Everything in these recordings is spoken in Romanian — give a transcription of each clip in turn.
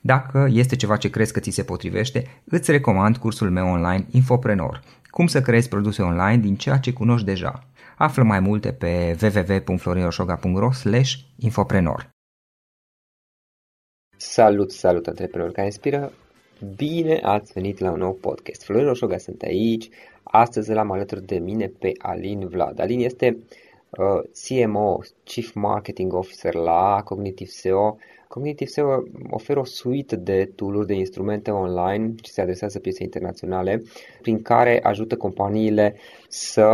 Dacă este ceva ce crezi că ți se potrivește, îți recomand cursul meu online Infoprenor. Cum să creezi produse online din ceea ce cunoști deja. Află mai multe pe www.florinosoga.ro infoprenor. Salut, salut, antreprenori care inspiră! Bine ați venit la un nou podcast. Florin Oșoga sunt aici. Astăzi l-am alături de mine pe Alin Vlad. Alin este uh, CMO, Chief Marketing Officer la Cognitive SEO Cognitive SEO oferă o suite de tool de instrumente online ce se adresează pieței internaționale, prin care ajută companiile să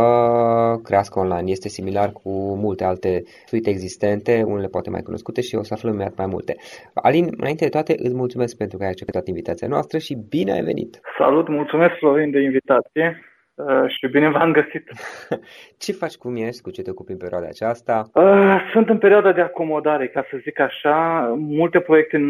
crească online. Este similar cu multe alte suite existente, unele poate mai cunoscute și o să aflăm imediat mai multe. Alin, înainte de toate, îți mulțumesc pentru că ai acceptat invitația noastră și bine ai venit! Salut, mulțumesc Florin de invitație! Uh, și bine v-am găsit. Ce faci, cum ești, cu ce te ocupi în perioada aceasta? Uh, sunt în perioada de acomodare, ca să zic așa. Multe proiecte,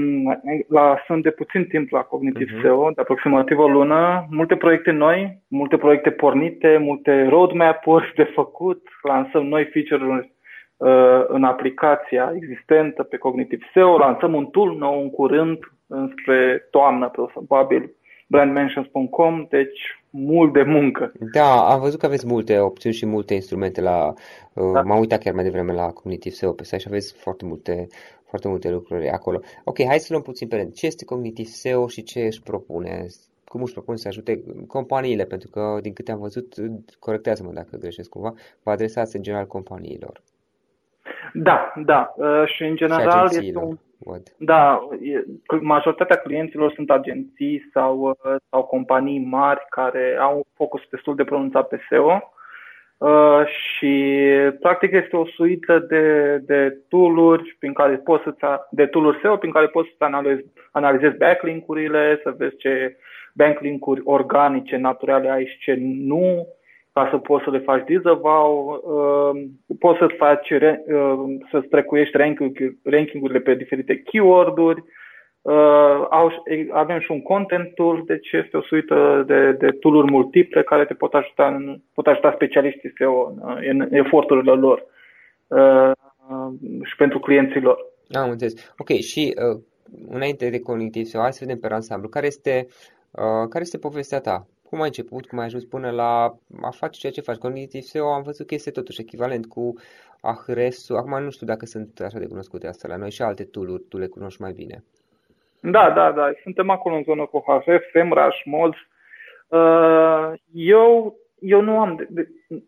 la, sunt de puțin timp la Cognitive uh-huh. SEO, de aproximativ o lună. Multe proiecte noi, multe proiecte pornite, multe roadmap-uri de făcut. Lansăm noi feature-uri uh, în aplicația existentă pe Cognitive SEO. Lansăm un tool nou în curând, înspre toamnă, probabil, brandmentions.com, deci mult de muncă. Da, am văzut că aveți multe opțiuni și multe instrumente la... Uh, da. M-am uitat chiar mai devreme la Cognitive SEO pe site și aveți foarte multe, foarte multe lucruri acolo. Ok, hai să luăm puțin pe rând. Ce este Cognitive SEO și ce își propune? Cum își propune să ajute companiile? Pentru că, din câte am văzut, corectează-mă dacă greșesc cumva, vă adresați în general companiilor. Da, da. Uh, și în general și este un Văd. Da, majoritatea clienților sunt agenții sau, uh, sau companii mari care au focus destul de pronunțat pe SEO uh, și practic este o suită de, de tool-uri prin care poți să de tool SEO prin care poți să analizezi, analizezi backlink-urile, să vezi ce backlink-uri organice, naturale ai și ce nu, ca să poți să le faci disavow, uh, poți să-ți faci, uh, să-ți trecuiești ranking-urile pe diferite keyword-uri, uh, avem și un content tool, deci este o suită de, de tool-uri multiple care te pot ajuta, în, pot ajuta specialiștii SEO în, în eforturile lor și pentru clienții lor. Am înțeles. Ok, și uh, înainte de cognitiv SEO, hai să vedem pe ansamblu. Care este, uh, care este povestea ta? Cum ai început, cum ai ajuns până la a face ceea ce faci? Cognitive SEO am văzut că este totuși echivalent cu ahrefs Acum nu știu dacă sunt așa de cunoscute astea la noi și alte tool tu le cunoști mai bine. Da, da, da. Suntem acolo în zonă cu Ahrefs, SEMrush, Moz. Uh, eu, eu nu am, de, de,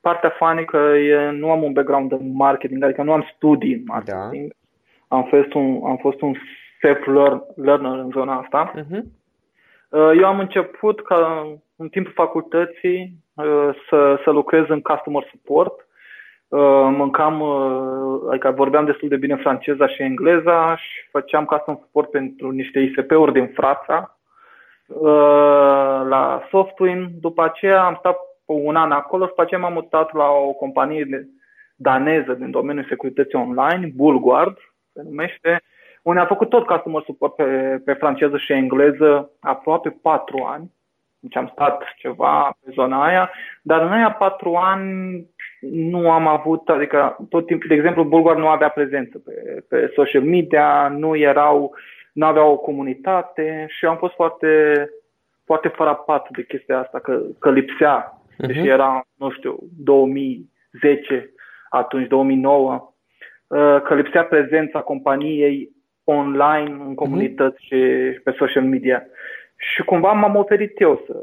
partea funny că e, nu am un background în marketing, adică nu am studii în marketing. Da. Am fost un, am fost un self-learner în zona asta. Uh-huh. Uh, eu am început ca în timpul facultății uh, să, să lucrez în customer support Uh, mâncam, uh, adică vorbeam destul de bine franceza și engleza și făceam custom support pentru niște ISP-uri din Franța uh, la Softwin. După aceea am stat un an acolo, după aceea m-am mutat la o companie daneză din domeniul securității online, Bulguard, se numește, unde am făcut tot customer support pe, pe franceză și engleză aproape patru ani. Deci am stat ceva pe zona aia, dar în aia patru ani nu am avut, adică tot timpul, de exemplu, Bulgar nu avea prezență pe, pe social media, nu erau, nu aveau o comunitate și am fost foarte, foarte frapat de chestia asta, că, că lipsea. Uh-huh. Deci era, nu știu, 2010, atunci 2009, uh, că lipsea prezența companiei online, în comunități uh-huh. și pe social media. Și cumva m-am oferit eu să,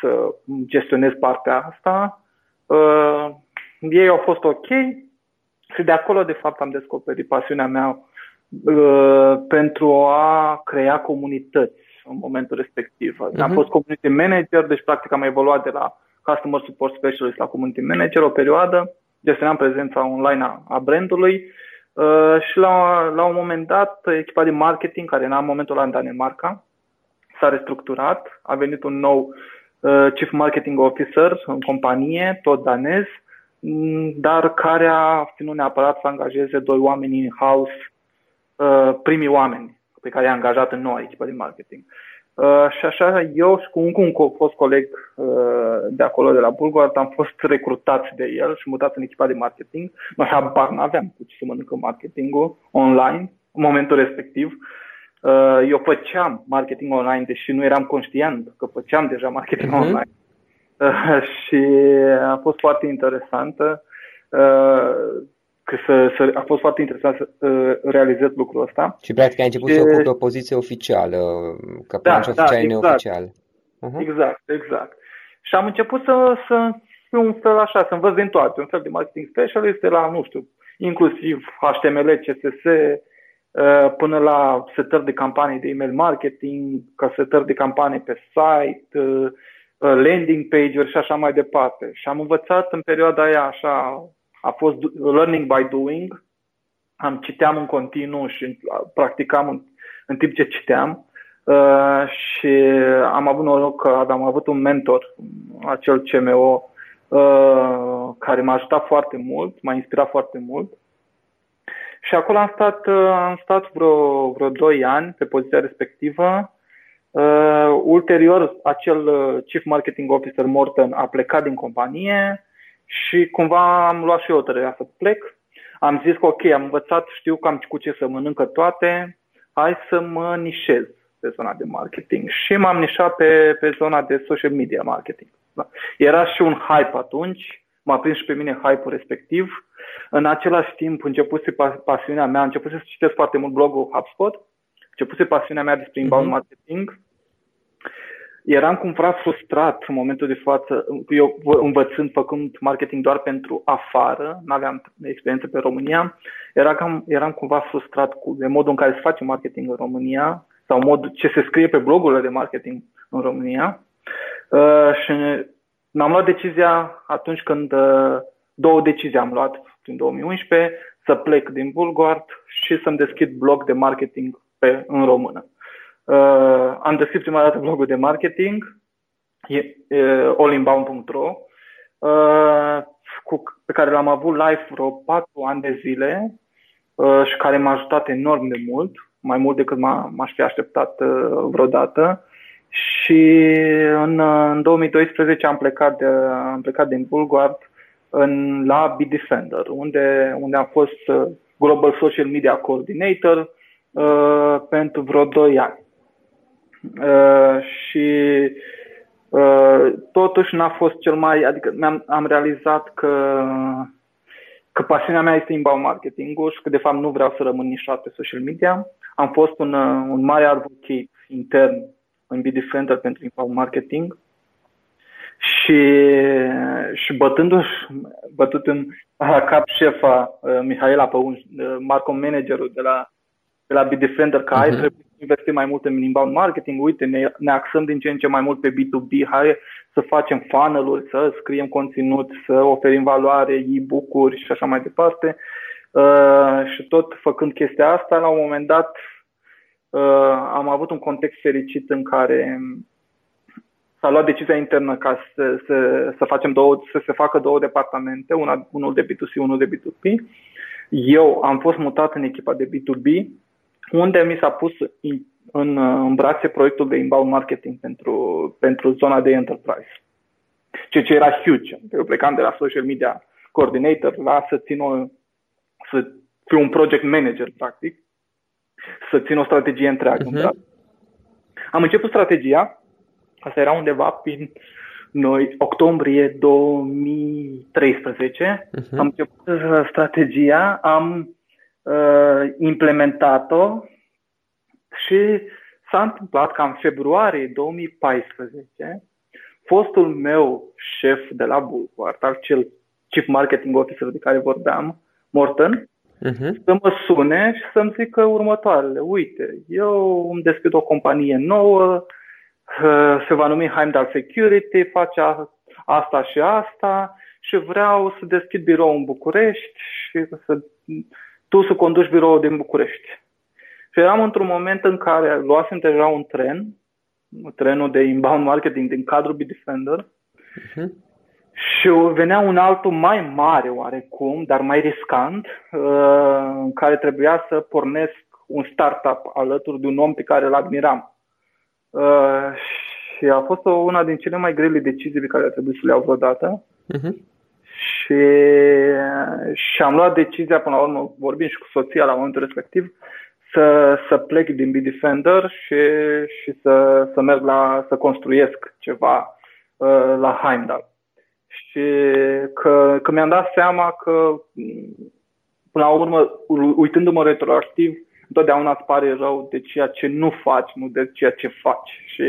să gestionez partea asta. Uh, ei au fost ok și de acolo, de fapt, am descoperit pasiunea mea uh, pentru a crea comunități în momentul respectiv. Uh-huh. Am fost community manager, deci practic am evoluat de la customer support specialist la community manager o perioadă, gestionam prezența online a, a brandului uh, și la, la un moment dat echipa de marketing, care era în momentul ăla în Danemarca, s-a restructurat, a venit un nou uh, Chief Marketing Officer în companie, tot danez, Mm, dar care a ținut neapărat să angajeze doi oameni in-house, uh, primii oameni pe care i-a angajat în noua echipă de marketing. Uh, și așa, eu și cu un, cu un fost coleg uh, de acolo, de la Bulgard, am fost recrutați de el și mutat în echipa de marketing. Noi habar n-aveam cu ce să mănâncă marketingul online în momentul respectiv. Eu făceam marketing online, deși nu eram conștient că făceam deja marketing uh-huh. online și a fost foarte interesantă. Uh, că să, să, a fost foarte interesant să uh, realizez lucrul ăsta. Și practic ai început și... să ocupi o poziție oficială, ca da, planș da, oficial exact. neoficial. Uh-huh. Exact, exact. Și am început să, să fiu un fel așa, să învăț din toate, un fel de marketing specialist de la, nu știu, inclusiv HTML, CSS, uh, până la setări de campanii de email marketing, ca setări de campanii pe site, uh, Uh, landing page-uri și așa mai departe. Și am învățat în perioada aia așa, a fost learning by doing, am citeam în continuu și uh, practicam în, în timp ce citeam. Uh, și am avut noroc că am avut un mentor, acel CMO, uh, care m-a ajutat foarte mult, m-a inspirat foarte mult. Și acolo am stat, uh, am stat vreo, vreo 2 ani pe poziția respectivă. Uh, ulterior, acel uh, Chief Marketing Officer Morton a plecat din companie și cumva am luat și eu tărerea să plec. Am zis că ok, am învățat, știu cam cu ce să mănâncă toate, hai să mă nișez pe zona de marketing și m-am nișat pe, pe zona de social media marketing. Da. Era și un hype atunci, m-a prins și pe mine hype-ul respectiv. În același timp, începuse pasiunea mea, începuse să citesc foarte mult blogul HubSpot începuse pasiunea mea despre inbound uh-huh. marketing. Eram cumva frustrat în momentul de față, eu învățând, făcând marketing doar pentru afară, nu aveam experiență pe România, era cam, eram cumva frustrat cu de modul în care se face marketing în România sau modul ce se scrie pe blogurile de marketing în România. Uh, și mi-am luat decizia atunci când uh, două decizii am luat în 2011, să plec din Bulgard și să-mi deschid blog de marketing pe, în română. Uh, am deschis prima dată blogul de marketing, uh, allinbound.ro, uh, cu, pe care l-am avut live vreo 4 ani de zile uh, și care m-a ajutat enorm de mult, mai mult decât m-a, m-aș fi așteptat uh, vreodată. Și în, în 2012 am plecat, de, am plecat din Bulgard în, la Bitdefender, unde, unde am fost uh, Global Social Media Coordinator, uh, pentru vreo 2 ani. Uh, și uh, totuși n-a fost cel mai, adică am am realizat că că pasiunea mea este inbound marketing și că de fapt nu vreau să rămân nișat pe social media. Am fost un, uh, un mare advocate intern în BD Center pentru inbound marketing și, și bătându-și, bătut în cap șefa uh, Mihaela Păunș, uh, Marcom managerul de la de la Bitdefender că uh-huh. ai mhm. trebuie investim mai mult în inbound marketing, uite, ne, ne axăm din ce în ce mai mult pe B2B, hai să facem funnel-uri, să scriem conținut, să oferim valoare, e-book-uri și așa mai departe. Uh, și tot făcând chestia asta, la un moment dat uh, am avut un context fericit în care s-a luat decizia internă ca să, să, să, facem două, să se facă două departamente, una, unul de B2C, unul de B2B. Eu am fost mutat în echipa de B2B, unde mi s-a pus în, în, în brațe proiectul de inbound marketing pentru, pentru zona de enterprise. Ceea ce era huge. Eu plecam de la social media coordinator la să țin o, să fiu un project manager, practic, să țin o strategie întreagă. Uh-huh. Am început strategia Asta era undeva prin noi, octombrie 2013. Uh-huh. Mhm. Am început uh, strategia, am uh, implementat-o și s-a întâmplat că în februarie 2014 fostul meu șef de la Bulwart, acel Chief Marketing Officer de care vorbeam, Morton, uh-huh. să mă sune și să-mi zică următoarele. Uite, eu îmi deschid o companie nouă, se va numi Heimdall Security, face asta și asta și vreau să deschid birou în București și să, tu să conduci biroul din București. Și eram într-un moment în care luasem deja un tren, trenul de inbound marketing din cadrul Bitdefender, uh-huh. și venea un altul mai mare oarecum, dar mai riscant, uh, în care trebuia să pornesc un startup alături de un om pe care îl admiram. Uh, și a fost o, una din cele mai grele decizii pe care a trebuit să le iau vreodată. Uh-huh. Și, și am luat decizia, până la urmă, vorbim și cu soția la momentul respectiv, să, să plec din Bitdefender și, și să, să merg la, să construiesc ceva uh, la Heimdall. Și că, că mi-am dat seama că, până la urmă, uitându-mă retroactiv, întotdeauna îți pare rău de ceea ce nu faci, nu de ceea ce faci. Și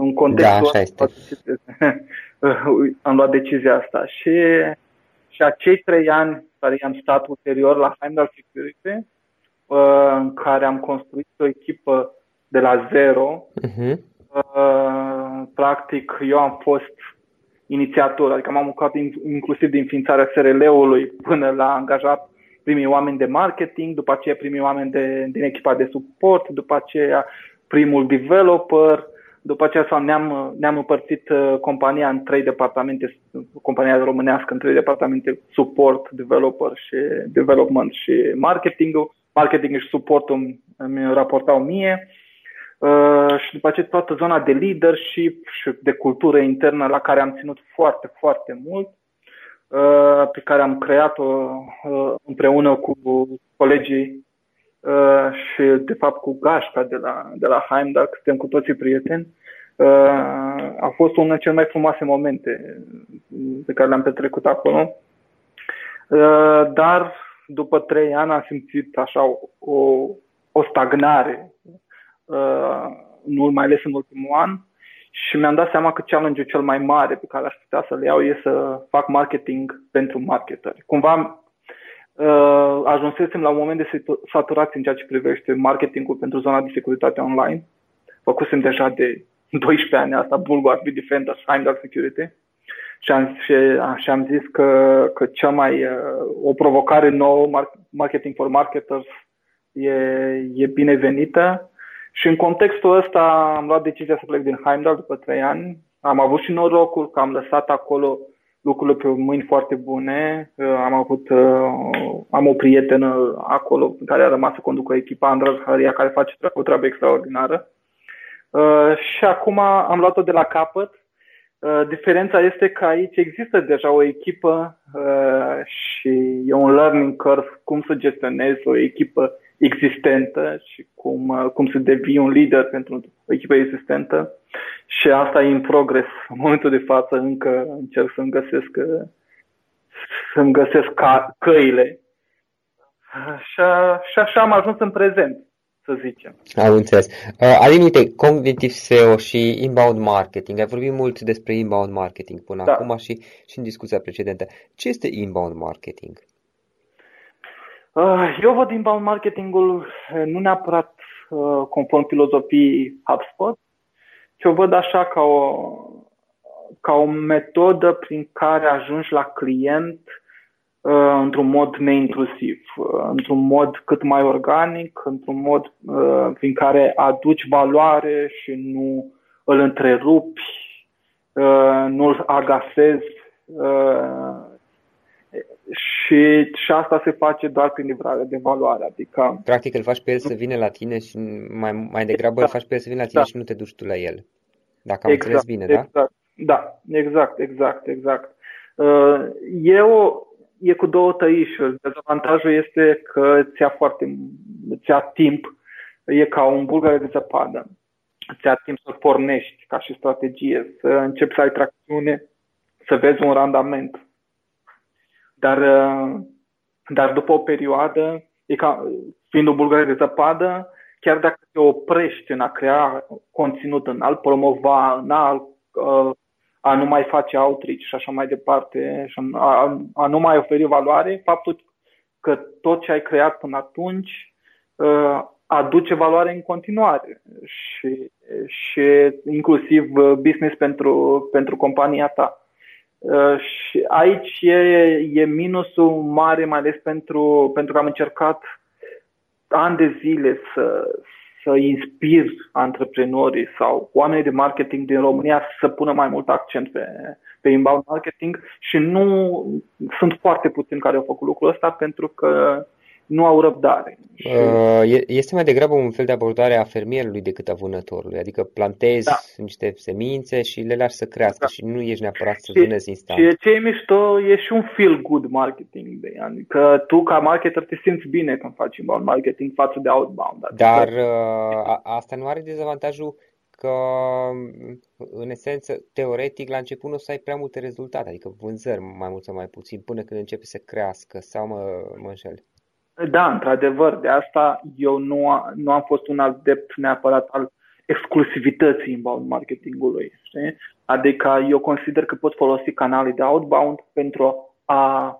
în contextul da, ăsta am luat decizia asta. Și, și acei trei ani care i-am stat ulterior la Heimdall Security, uh, în care am construit o echipă de la zero, uh-huh. practic eu am fost inițiator, adică m-am ocupat inclusiv din înființarea SRL-ului până la angajat primii oameni de marketing, după aceea primii oameni de, din echipa de suport, după aceea primul developer, după aceea sau ne-am, ne-am împărțit uh, compania în trei departamente, compania românească în trei departamente, support, developer și development și marketing. Marketing și supportul îmi, îmi raportau mie. Uh, și după aceea toată zona de leadership și de cultură internă la care am ținut foarte, foarte mult. Uh, pe care am creat-o uh, împreună cu colegii uh, și, de fapt, cu Gașca de la, de la Heimdall, suntem cu toții prieteni. A fost unul dintre cele mai frumoase momente pe care le-am petrecut acolo. Dar după trei ani am simțit așa o, o stagnare, nu mai ales în ultimul an, și mi-am dat seama că challenge-ul cel mai mare pe care aș putea să-l iau e să fac marketing pentru marketeri. Cumva uh, ajunsesem la un moment de saturație în ceea ce privește marketingul pentru zona de securitate online. Făcusem deja de 12 ani asta, Bulwark, Defender, Heimdall Security. Și am, și, și am zis că, că cea mai, uh, o provocare nouă, marketing for marketers, e, e binevenită și în contextul ăsta am luat decizia să plec din Heimdall după trei ani. Am avut și norocul că am lăsat acolo lucrurile pe mâini foarte bune. Uh, am avut, uh, am o prietenă acolo care a rămas să conducă echipa, Andra Haria, care face o treabă extraordinară. Uh, și acum am luat-o de la capăt. Diferența este că aici există deja o echipă și e un learning curve cum să gestionezi o echipă existentă și cum, uh, cum să devii un lider pentru o echipă existentă și asta e în progres. În momentul de față încă încerc să-mi găsesc, uh, să-mi găsesc ca, căile și, și așa am ajuns în prezent, să zicem. Am înțeles. Uh, Alin, uite, Cognitive SEO și inbound marketing. Ai vorbit mult despre inbound marketing până da. acum și, și în discuția precedentă. Ce este inbound marketing? Uh, eu văd inbound marketingul uh, nu neapărat uh, conform filozofiei HubSpot și o văd așa ca o, ca o metodă prin care ajungi la client uh, într-un mod neintrusiv, uh, într-un mod cât mai organic, într-un mod uh, prin care aduci valoare și nu îl întrerupi, uh, nu îl agasezi uh, și, și asta se face doar prin livrare de valoare. Adică, Practic îl faci pe el să vină la tine și mai, mai degrabă exact, îl faci pe el să vină la tine da. și nu te duci tu la el. Dacă am exact, înțeles bine, exact, da? Da, exact, exact, exact. Uh, eu e cu două tăișuri. Dezavantajul este că ți-a foarte, ți-a timp. E ca un bulgare de zăpadă. Ți-a timp să pornești ca și strategie, să începi să ai tracțiune, să vezi un randament. Dar, uh, dar după o perioadă, e ca fiind o bulgare de zăpadă, chiar dacă te oprești în a crea conținut, în a-l promova, în a, uh, a nu mai face outreach și așa mai departe, și a, a nu mai oferi valoare, faptul că tot ce ai creat până atunci uh, aduce valoare în continuare și, și inclusiv business pentru, pentru compania ta. Uh, și aici e, e minusul mare, mai ales pentru, pentru că am încercat ani de zile să, să inspir antreprenorii sau oamenii de marketing din România să pună mai mult accent pe, pe inbound marketing și nu sunt foarte puțini care au făcut lucrul ăsta pentru că nu au răbdare. Uh, este mai degrabă un fel de abordare a fermierului decât a vânătorului, adică plantezi da. niște semințe și le lași să crească da. și nu ești neapărat să vânezi instant. Și ce e mișto e și un feel good marketing, adică tu ca marketer te simți bine când faci inbound marketing față de outbound. Adică Dar uh, asta nu are dezavantajul că, în esență, teoretic, la început nu o să ai prea multe rezultate, adică vânzări mai mult sau mai puțin, până când începe să crească sau mă, mă înșel. Da, într-adevăr, de asta eu nu, a, nu am fost un adept neapărat al exclusivității inbound marketingului. Știi? Adică eu consider că pot folosi canalii de outbound pentru a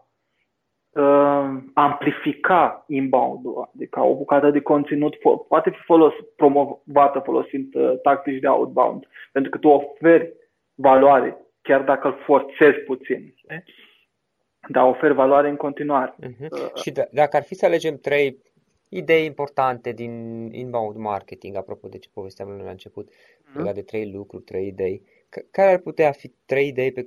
uh, amplifica inbound-ul, adică o bucată de conținut po- poate fi folos, promovată folosind uh, tactici de outbound, pentru că tu oferi valoare, chiar dacă îl forțezi puțin. Știi? Dar ofer valoare în continuare. Uh-huh. Uh, și d- dacă ar fi să alegem trei idei importante din inbound marketing, apropo de ce povesteam la început, uh-huh. legat de trei lucruri, trei idei, care ar putea fi trei idei pe,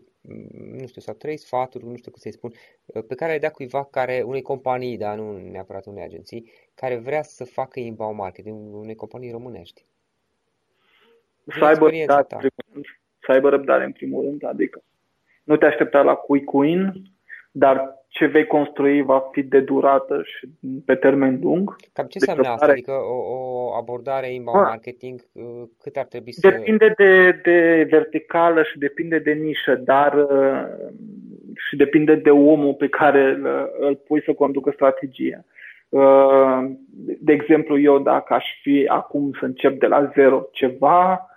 nu știu, sau trei sfaturi, nu știu cum să-i spun, uh, pe care ai da cuiva care, unei companii, dar nu neapărat unei agenții, care vrea să facă inbound marketing, unei companii românești? Să aibă, răbdare, să aibă răbdare în primul rând, adică nu te aștepta la quick win, dar ce vei construi va fi de durată și pe termen lung. Cam ce înseamnă asta? Adică o, o abordare inbound ah. marketing, uh, cât ar trebui să... Depinde de, de verticală și depinde de nișă, dar uh, și depinde de omul pe care îl pui să conducă strategia. Uh, de exemplu, eu dacă aș fi acum să încep de la zero ceva,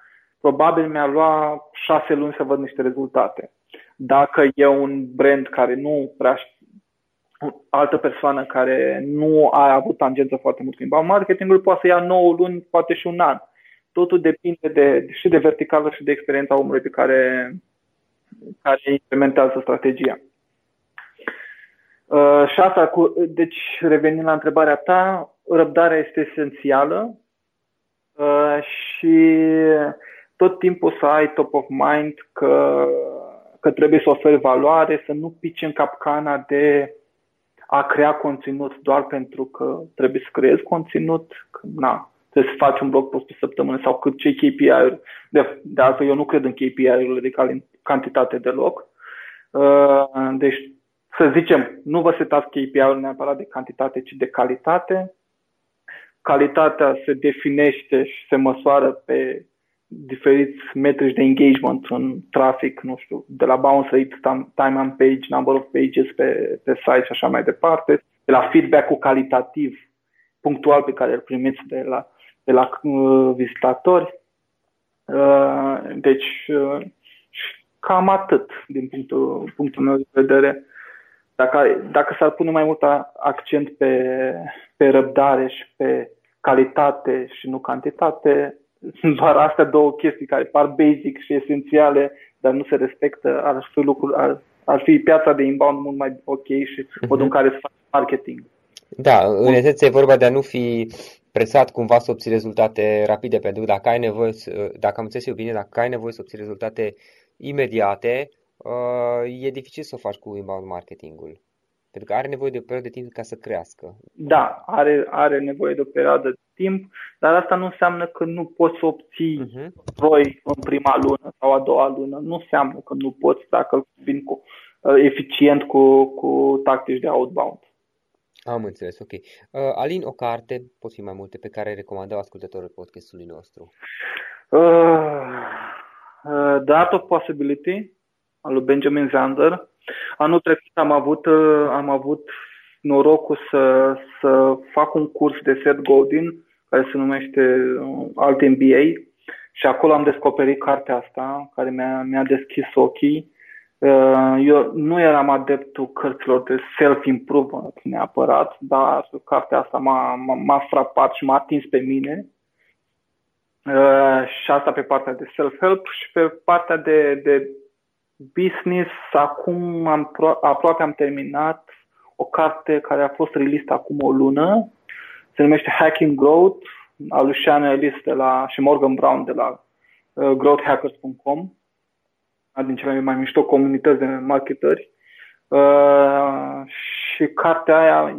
probabil mi-ar lua șase luni să văd niște rezultate. Dacă e un brand care nu prea altă persoană care nu a avut tangență foarte mult cu inbound marketingul, poate să ia 9 luni, poate și un an. Totul depinde de, și de verticală și de experiența omului pe care, care implementează strategia. Uh, și asta, cu, deci revenind la întrebarea ta, răbdarea este esențială uh, și tot timpul să ai top of mind că că trebuie să oferi valoare, să nu pici în capcana de a crea conținut doar pentru că trebuie să creezi conținut, că na, trebuie să faci un blog post pe săptămână sau cât ce KPI-uri. De, de altfăl, eu nu cred în KPI-urile de cantitate deloc. Uh, deci, să zicem, nu vă setați KPI-uri neapărat de cantitate, ci de calitate. Calitatea se definește și se măsoară pe diferiți metrici de engagement în trafic, nu știu, de la bounce rate, time on page, number of pages pe, pe site și așa mai departe, de la feedback-ul calitativ, punctual pe care îl primiți de la, de la uh, vizitatori. Uh, deci, uh, cam atât din punctul, punctul meu de vedere. Dacă, dacă s-ar pune mai mult accent pe, pe răbdare și pe calitate și nu cantitate, sunt doar astea două chestii care par basic și esențiale, dar nu se respectă, ar fi, lucruri, ar, ar fi piața de inbound mult mai ok și uh-huh. modul în care se face marketing. Da, în esență e vorba de a nu fi presat cumva să obții rezultate rapide, pentru că dacă ai nevoie, dacă am înțeles eu bine, dacă ai nevoie să obții rezultate imediate, uh, e dificil să o faci cu inbound marketingul. Pentru că are nevoie de o perioadă de timp ca să crească. Da, are, are nevoie de o perioadă de timp, dar asta nu înseamnă că nu poți să obții uh-huh. ROI în prima lună sau a doua lună. Nu înseamnă că nu poți dacă vin cu, uh, eficient cu, cu tactici de outbound. Am înțeles, ok. Uh, Alin, o carte, pot fi mai multe, pe care recomandau ascultătorul podcastului nostru? Uh, uh, The Art of Possibility, al lui Benjamin Zander. Anul trecut am avut, uh, am avut norocul să, să fac un curs de Seth Godin, care se numește uh, Alt MBA, și acolo am descoperit cartea asta, care mi-a, mi-a deschis ochii Uh, eu nu eram adeptul cărților de self-improvement neapărat, dar cartea asta m-a, m-a frapat și m-a atins pe mine. Uh, și asta pe partea de self-help și pe partea de, de business. Acum am, aproape am terminat o carte care a fost releasă acum o lună. Se numește Hacking Growth, al lui Sean Ellis de la, și Morgan Brown de la uh, growthhackers.com din cele mai mișto comunități de marketeri. Uh, și cartea aia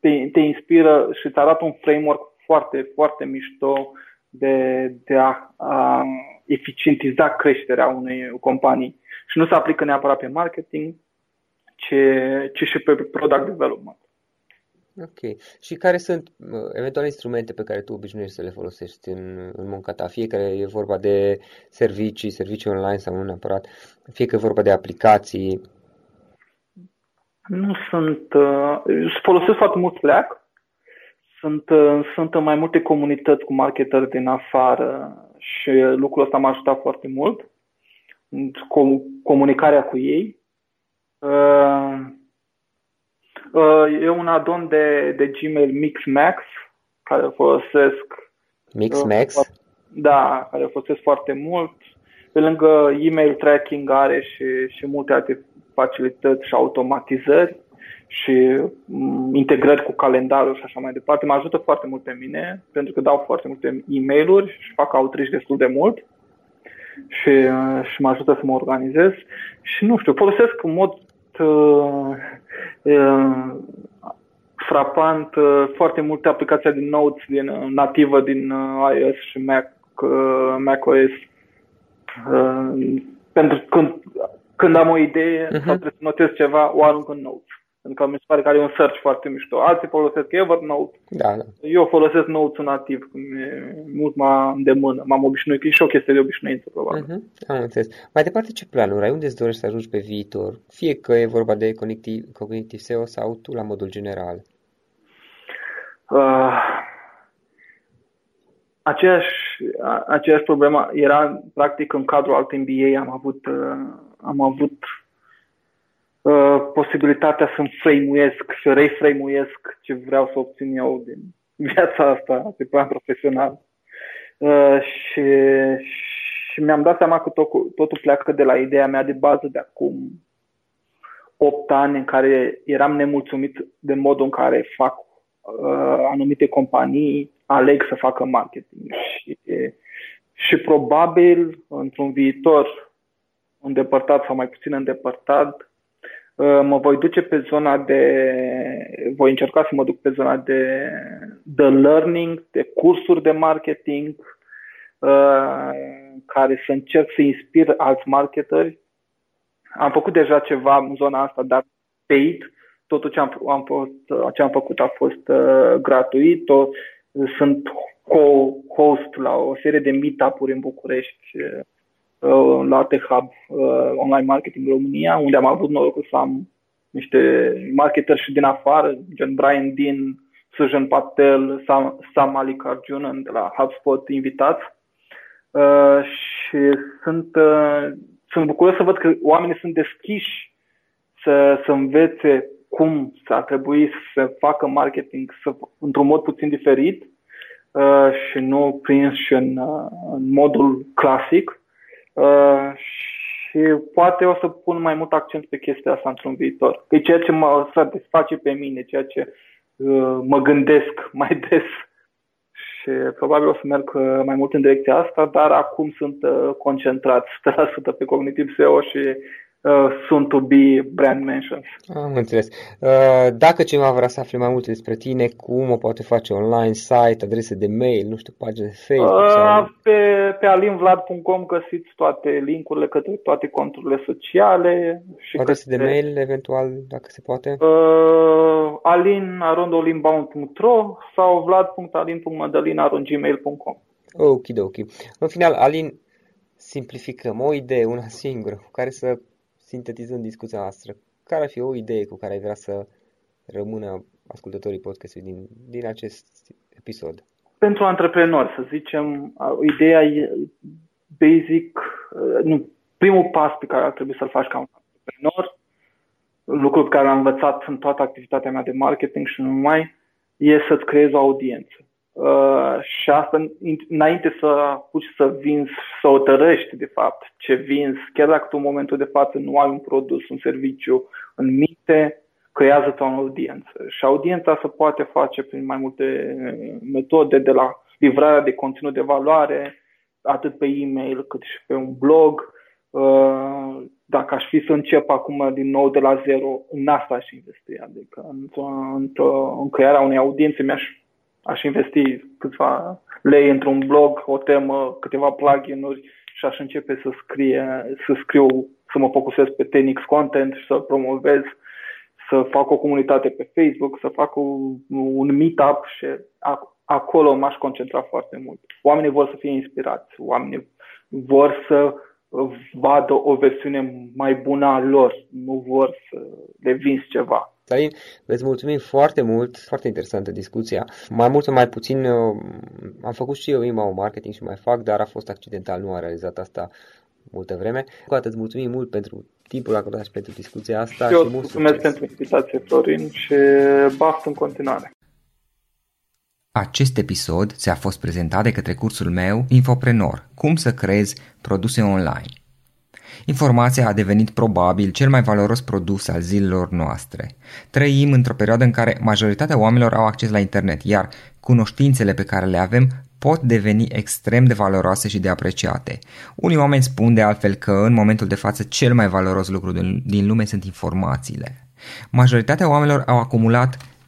te, te inspiră și îți arată un framework foarte, foarte mișto de, de a, a eficientiza creșterea unei companii. Și nu se aplică neapărat pe marketing, ci, ci și pe product development. Ok. Și care sunt eventual instrumente pe care tu obișnuiești să le folosești în, în munca ta? Fie că e vorba de servicii, servicii online sau nu neapărat, fie că e vorba de aplicații. Nu sunt... Uh, folosesc foarte mult Slack. Sunt, uh, sunt în mai multe comunități cu marketeri din afară și lucrul ăsta m-a ajutat foarte mult. Com- comunicarea cu ei. Uh, Uh, e un adon de, de Gmail MixMax care folosesc. MixMax? Uh, da, care folosesc foarte mult. Pe lângă email tracking are și, și multe alte facilități și automatizări și mm, integrări cu calendarul și așa mai departe. Mă ajută foarte mult pe mine pentru că dau foarte multe e mail și fac outreach destul de mult și, uh, și mă ajută să mă organizez și nu știu, folosesc în mod uh, uh, frapant uh, foarte multe aplicații din Notes din uh, nativă din uh, iOS și Mac, uh, macOS. Uh, pentru când, când am o idee uh-huh. sau trebuie să notez ceva, o arunc în Notes. Pentru că mi se pare că are un search foarte mișto. Alții folosesc Evernote. Da, da. Eu folosesc Notes nativ, cum e mult mai de mână. M-am obișnuit, e și o chestie de obișnuință, probabil. Uh-huh. Am înțeles. Mai departe, ce planuri ai? Unde îți dorești să ajungi pe viitor? Fie că e vorba de cognitiv, cognitiv SEO sau tu la modul general. Uh, aceeași, aceeași problemă era practic în cadrul alt MBA am avut, uh, am avut Uh, posibilitatea să-mi frame-uiesc, să reframe-uiesc ce vreau să obțin eu din viața asta pe plan profesional. Uh, și, și mi-am dat seama că tot, totul pleacă de la ideea mea de bază de acum 8 ani în care eram nemulțumit de modul în care fac uh, anumite companii aleg să facă marketing. Și, și probabil într-un viitor îndepărtat sau mai puțin îndepărtat, Uh, mă voi duce pe zona de, voi încerca să mă duc pe zona de, de learning, de cursuri de marketing, uh, care să încerc să inspir alți marketeri. Am făcut deja ceva în zona asta, dar paid. Totul ce am, am, fost, ce am făcut a fost uh, gratuit. O, sunt co-host la o serie de meetup-uri în București Uh, la TechHub uh, Online Marketing România, unde am avut norocul să am niște marketeri și din afară, gen Brian Dean, Sujan Patel, Sam, Sam Malikarjunan de la HubSpot invitați. Uh, și sunt, uh, sunt bucuros să văd că oamenii sunt deschiși să, să învețe cum să ar trebui să facă marketing să, într-un mod puțin diferit uh, și nu prins și în, uh, în modul clasic. Uh, și poate o să pun mai mult accent pe chestia asta într-un viitor. E ceea ce mă satisface pe mine, ceea ce uh, mă gândesc mai des și probabil o să merg uh, mai mult în direcția asta, dar acum sunt uh, concentrat 100% pe cognitiv SEO și uh, sunt to be brand mentions. Am înțeles. Uh, dacă cineva vrea să afle mai multe despre tine, cum o poate face online, site, adrese de mail, nu știu, pagine de Facebook? Uh, sau... Pe, pe alinvlad.com găsiți toate linkurile către toate conturile sociale. Și adrese către... de mail, eventual, dacă se poate? Uh, alin.olimbound.ro sau vlad.alin.madalina.gmail.com Ok, ok. În final, Alin, simplificăm o idee, una singură, cu care să sintetizând discuția noastră, care ar fi o idee cu care ai vrea să rămână ascultătorii podcastului din, din acest episod? Pentru antreprenori, să zicem, ideea e basic, nu, primul pas pe care ar trebui să-l faci ca un antreprenor, lucru pe care l-am învățat în toată activitatea mea de marketing și nu numai, e să-ți creezi o audiență. Uh, și asta înainte să apuci să vinzi, să o tărăști de fapt ce vinzi, chiar dacă tu în momentul de față nu ai un produs, un serviciu în minte, creează o audiență. Și audiența se poate face prin mai multe metode, de la livrarea de conținut de valoare, atât pe e-mail cât și pe un blog. Uh, dacă aș fi să încep acum din nou de la zero, în asta aș investi, adică în crearea unei audiențe mi-aș aș investi câțiva lei într-un blog, o temă, câteva plugin-uri și aș începe să, scrie, să scriu, să mă focusez pe Tenix Content și să promovez, să fac o comunitate pe Facebook, să fac un, un meetup și acolo m-aș concentra foarte mult. Oamenii vor să fie inspirați, oamenii vor să vadă o versiune mai bună a lor, nu vor să le vinzi ceva. Stalin, îți mulțumim foarte mult, foarte interesantă discuția. Mai mult sau mai puțin uh, am făcut și eu email marketing și mai fac, dar a fost accidental, nu am realizat asta multă vreme. Cu atât îți mulțumim mult pentru timpul acordat și pentru discuția asta. Eu și mult mulțumesc succes. pentru invitație, Florin, și baftă în continuare. Acest episod ți-a fost prezentat de către cursul meu Infoprenor, cum să creezi produse online. Informația a devenit probabil cel mai valoros produs al zilelor noastre. Trăim într-o perioadă în care majoritatea oamenilor au acces la internet, iar cunoștințele pe care le avem pot deveni extrem de valoroase și de apreciate. Unii oameni spun de altfel că în momentul de față cel mai valoros lucru din lume sunt informațiile. Majoritatea oamenilor au acumulat